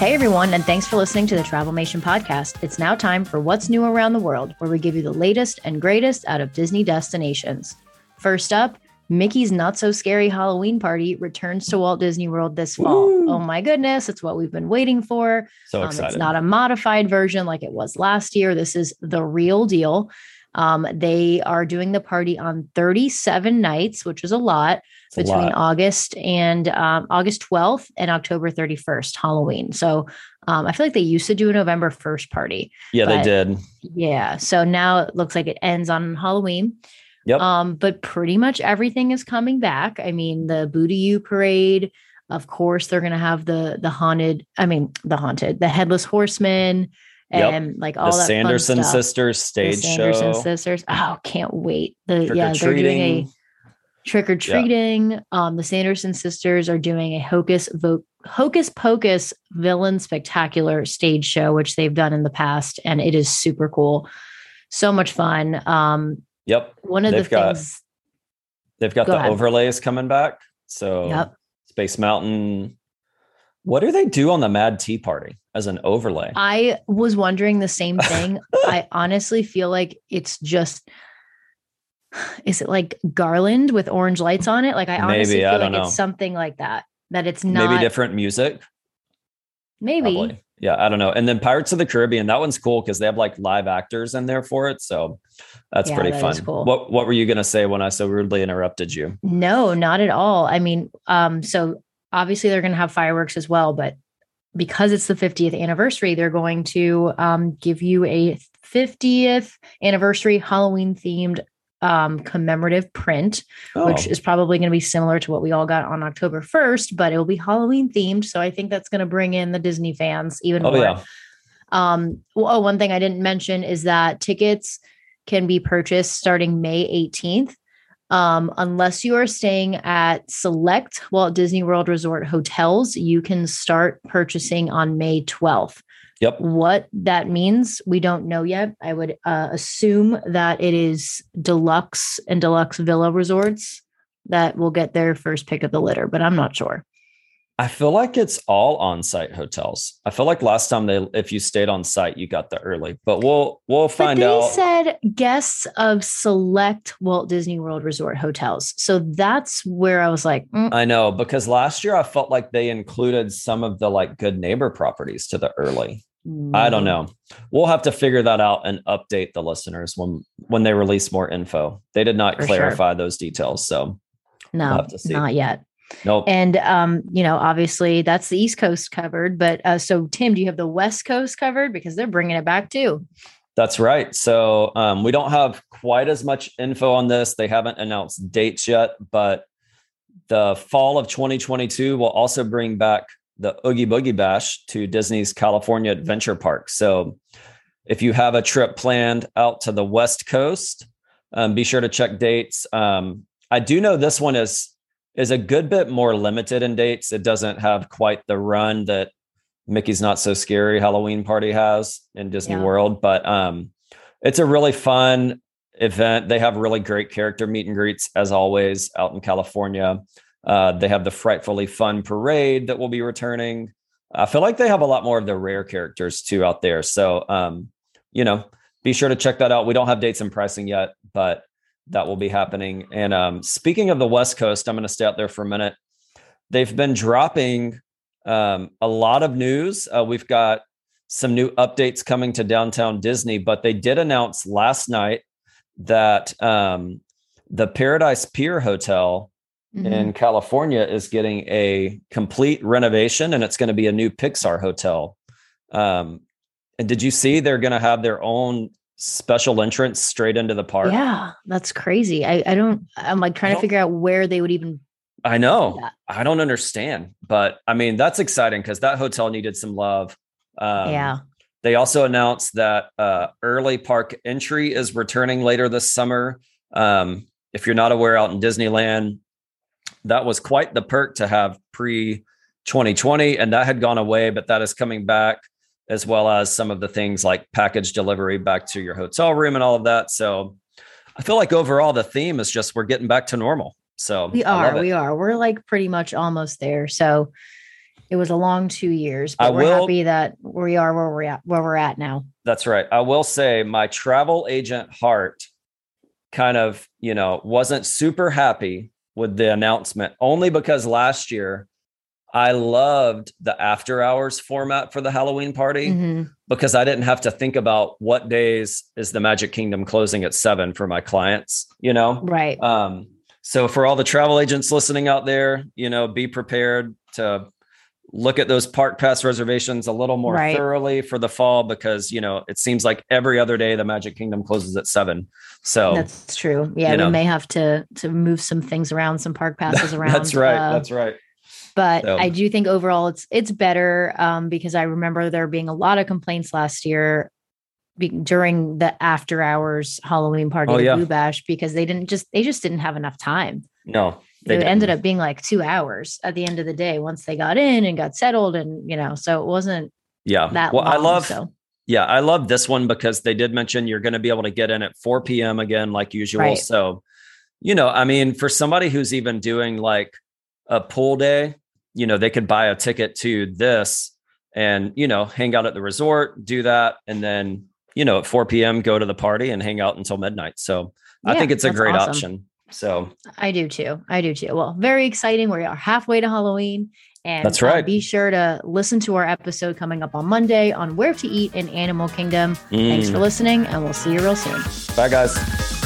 Hey everyone, and thanks for listening to the Travelmation podcast. It's now time for What's New Around the World, where we give you the latest and greatest out of Disney destinations. First up, Mickey's Not So Scary Halloween Party returns to Walt Disney World this fall. Woo. Oh my goodness, it's what we've been waiting for. So Um, excited. it's not a modified version like it was last year. This is the real deal. Um, they are doing the party on 37 nights, which is a lot It's a between lot. August and um, August 12th and October 31st, Halloween. So um, I feel like they used to do a November 1st party. yeah, they did. Yeah. So now it looks like it ends on Halloween. Yep. Um, but pretty much everything is coming back. I mean, the Boo To You parade, of course, they're gonna have the the haunted, I mean the haunted, the headless horseman, Yep. and like all the that Sanderson sisters The stage Sanderson show. sisters. Oh, can't wait. The yeah, they're doing a trick or treating. Um, the Sanderson sisters are doing a hocus vo- hocus pocus villain spectacular stage show, which they've done in the past, and it is super cool. So much fun. Um, Yep. one of They've the got- things. They've got Go the ahead. overlays coming back. So Yep. Space Mountain. What do they do on the Mad Tea Party as an overlay? I was wondering the same thing. I honestly feel like it's just. Is it like garland with orange lights on it? Like I honestly Maybe, I feel don't like know. it's something like that. That it's not Maybe different music. maybe. Probably. Yeah, I don't know. And then Pirates of the Caribbean, that one's cool because they have like live actors in there for it. So that's Yeah, pretty that fun. cool. What What were you gonna say when I so rudely interrupted you? No, not at all. I mean, um, so obviously they're going to have fireworks as well, but because it's the 50th anniversary, they're going to um, give you a 50th anniversary Halloween themed um, commemorative print, which Oh, is probably going to be similar to what we all got on October 1st, but it will be Halloween themed. So I think that's going to bring in the Disney fans even oh more. yeah. Um, well, oh, one thing I didn't mention is that tickets can be purchased starting May 18th. Um, unless you are staying at select Walt Disney World Resort hotels, you can start purchasing on May 12th. Yep. What that means, we don't know yet. I would uh, assume that it is deluxe and deluxe villa resorts that will get their first pick of the litter, but I'm not sure. I feel like it's all on-site hotels. I feel like last time they, if you stayed on site, you got the early. But we'll we'll But find they out. said guests of select Walt Disney World Resort hotels. So that's where I was like, mm, I know because last year I felt like they included some of the like good neighbor properties to the early. I don't know. We'll have to figure that out and update the listeners when when they release more info. They did not For sure. clarify those details, so No, see. not yet. Nope. And um, you know, obviously that's the East Coast covered. But uh, so Tim, do you have the West Coast covered because they're bringing it back too? That's right. So um, we don't have quite as much info on this. They haven't announced dates yet, but the fall of 2022 will also bring back the Oogie Boogie Bash to Disney's California Adventure Park. So if you have a trip planned out to the West Coast, um, be sure to check dates. Um, I do know this one is is a good bit more limited in dates. It doesn't have quite the run that Mickey's Not So Scary Halloween Party has in Disney Yeah. World, but um, it's a really fun event. They have really great character meet and greets as always out in California. Uh, they have the frightfully fun parade that will be returning. I feel like they have a lot more of the rare characters too out there. So, um, you know, be sure to check that out. We don't have dates and pricing yet, but that will be happening. And um, speaking of the West Coast, I'm going to stay out there for a minute. They've been dropping um, a lot of news. Uh, we've got some new updates coming to downtown Disney, but they did announce last night that um, the Paradise Pier Hotel Mhm. in California is getting a complete renovation and it's going to be a new Pixar hotel. Um, and did you see they're going to have their own special entrance straight into the park? Yeah, that's crazy. I, I don't. I'm like trying to figure out where they would even. I know. I don't understand, but I mean, that's exciting because that hotel needed some love. Um, yeah. They also announced that uh, early park entry is returning later this summer. Um, if you're not aware, out in Disneyland, that was quite the perk to have pre 2020, and that had gone away, but that is coming back, as well as some of the things like package delivery back to your hotel room and all of that. So I feel like overall the theme is just we're getting back to normal. So We are. We are. We're like pretty much almost there. So it was a long two years, but I we're will- happy that we are where we're at where we're at now. That's right. I will say my travel agent heart kind of, you know, wasn't super happy with the announcement only because last year I loved the after hours format for the Halloween party Mhm. because I didn't have to think about what days is the Magic Kingdom closing at seven for my clients, you know? Right. Um, so for all the travel agents listening out there, you know, be prepared to look at those park pass reservations a little more Right. thoroughly for the fall because you know it seems like every other day the Magic Kingdom closes at seven. So That's true. Yeah, you know. we may have to to move some things around, some park passes around. that's right. uh, that's right. But So- I do think overall it's it's better um, because I remember there being a lot of complaints last year be, during the after hours Halloween party, Oh, yeah. Boo Bash, because they didn't just they just didn't have enough time. No, they it ended didn't. up being like two hours at the end of the day once they got in and got settled, and you know, so it wasn't Yeah. that well, long. I love so Yeah, I love this one because they did mention you're going to be able to get in at 4 p.m. again, like usual. Right. So, you know, I mean, for somebody who's even doing like a pool day, you know, they could buy a ticket to this and, you know, hang out at the resort, do that. And then, you know, at 4 p.m., go to the party and hang out until midnight. So I think it's a great awesome. option. So I do too. I do too. Well, very exciting. We are halfway to Halloween. And That's uh, right. be sure to listen to our episode coming up on Monday on where to eat in Animal Kingdom. Thanks mm, for listening, and we'll see you real soon. bye, guys.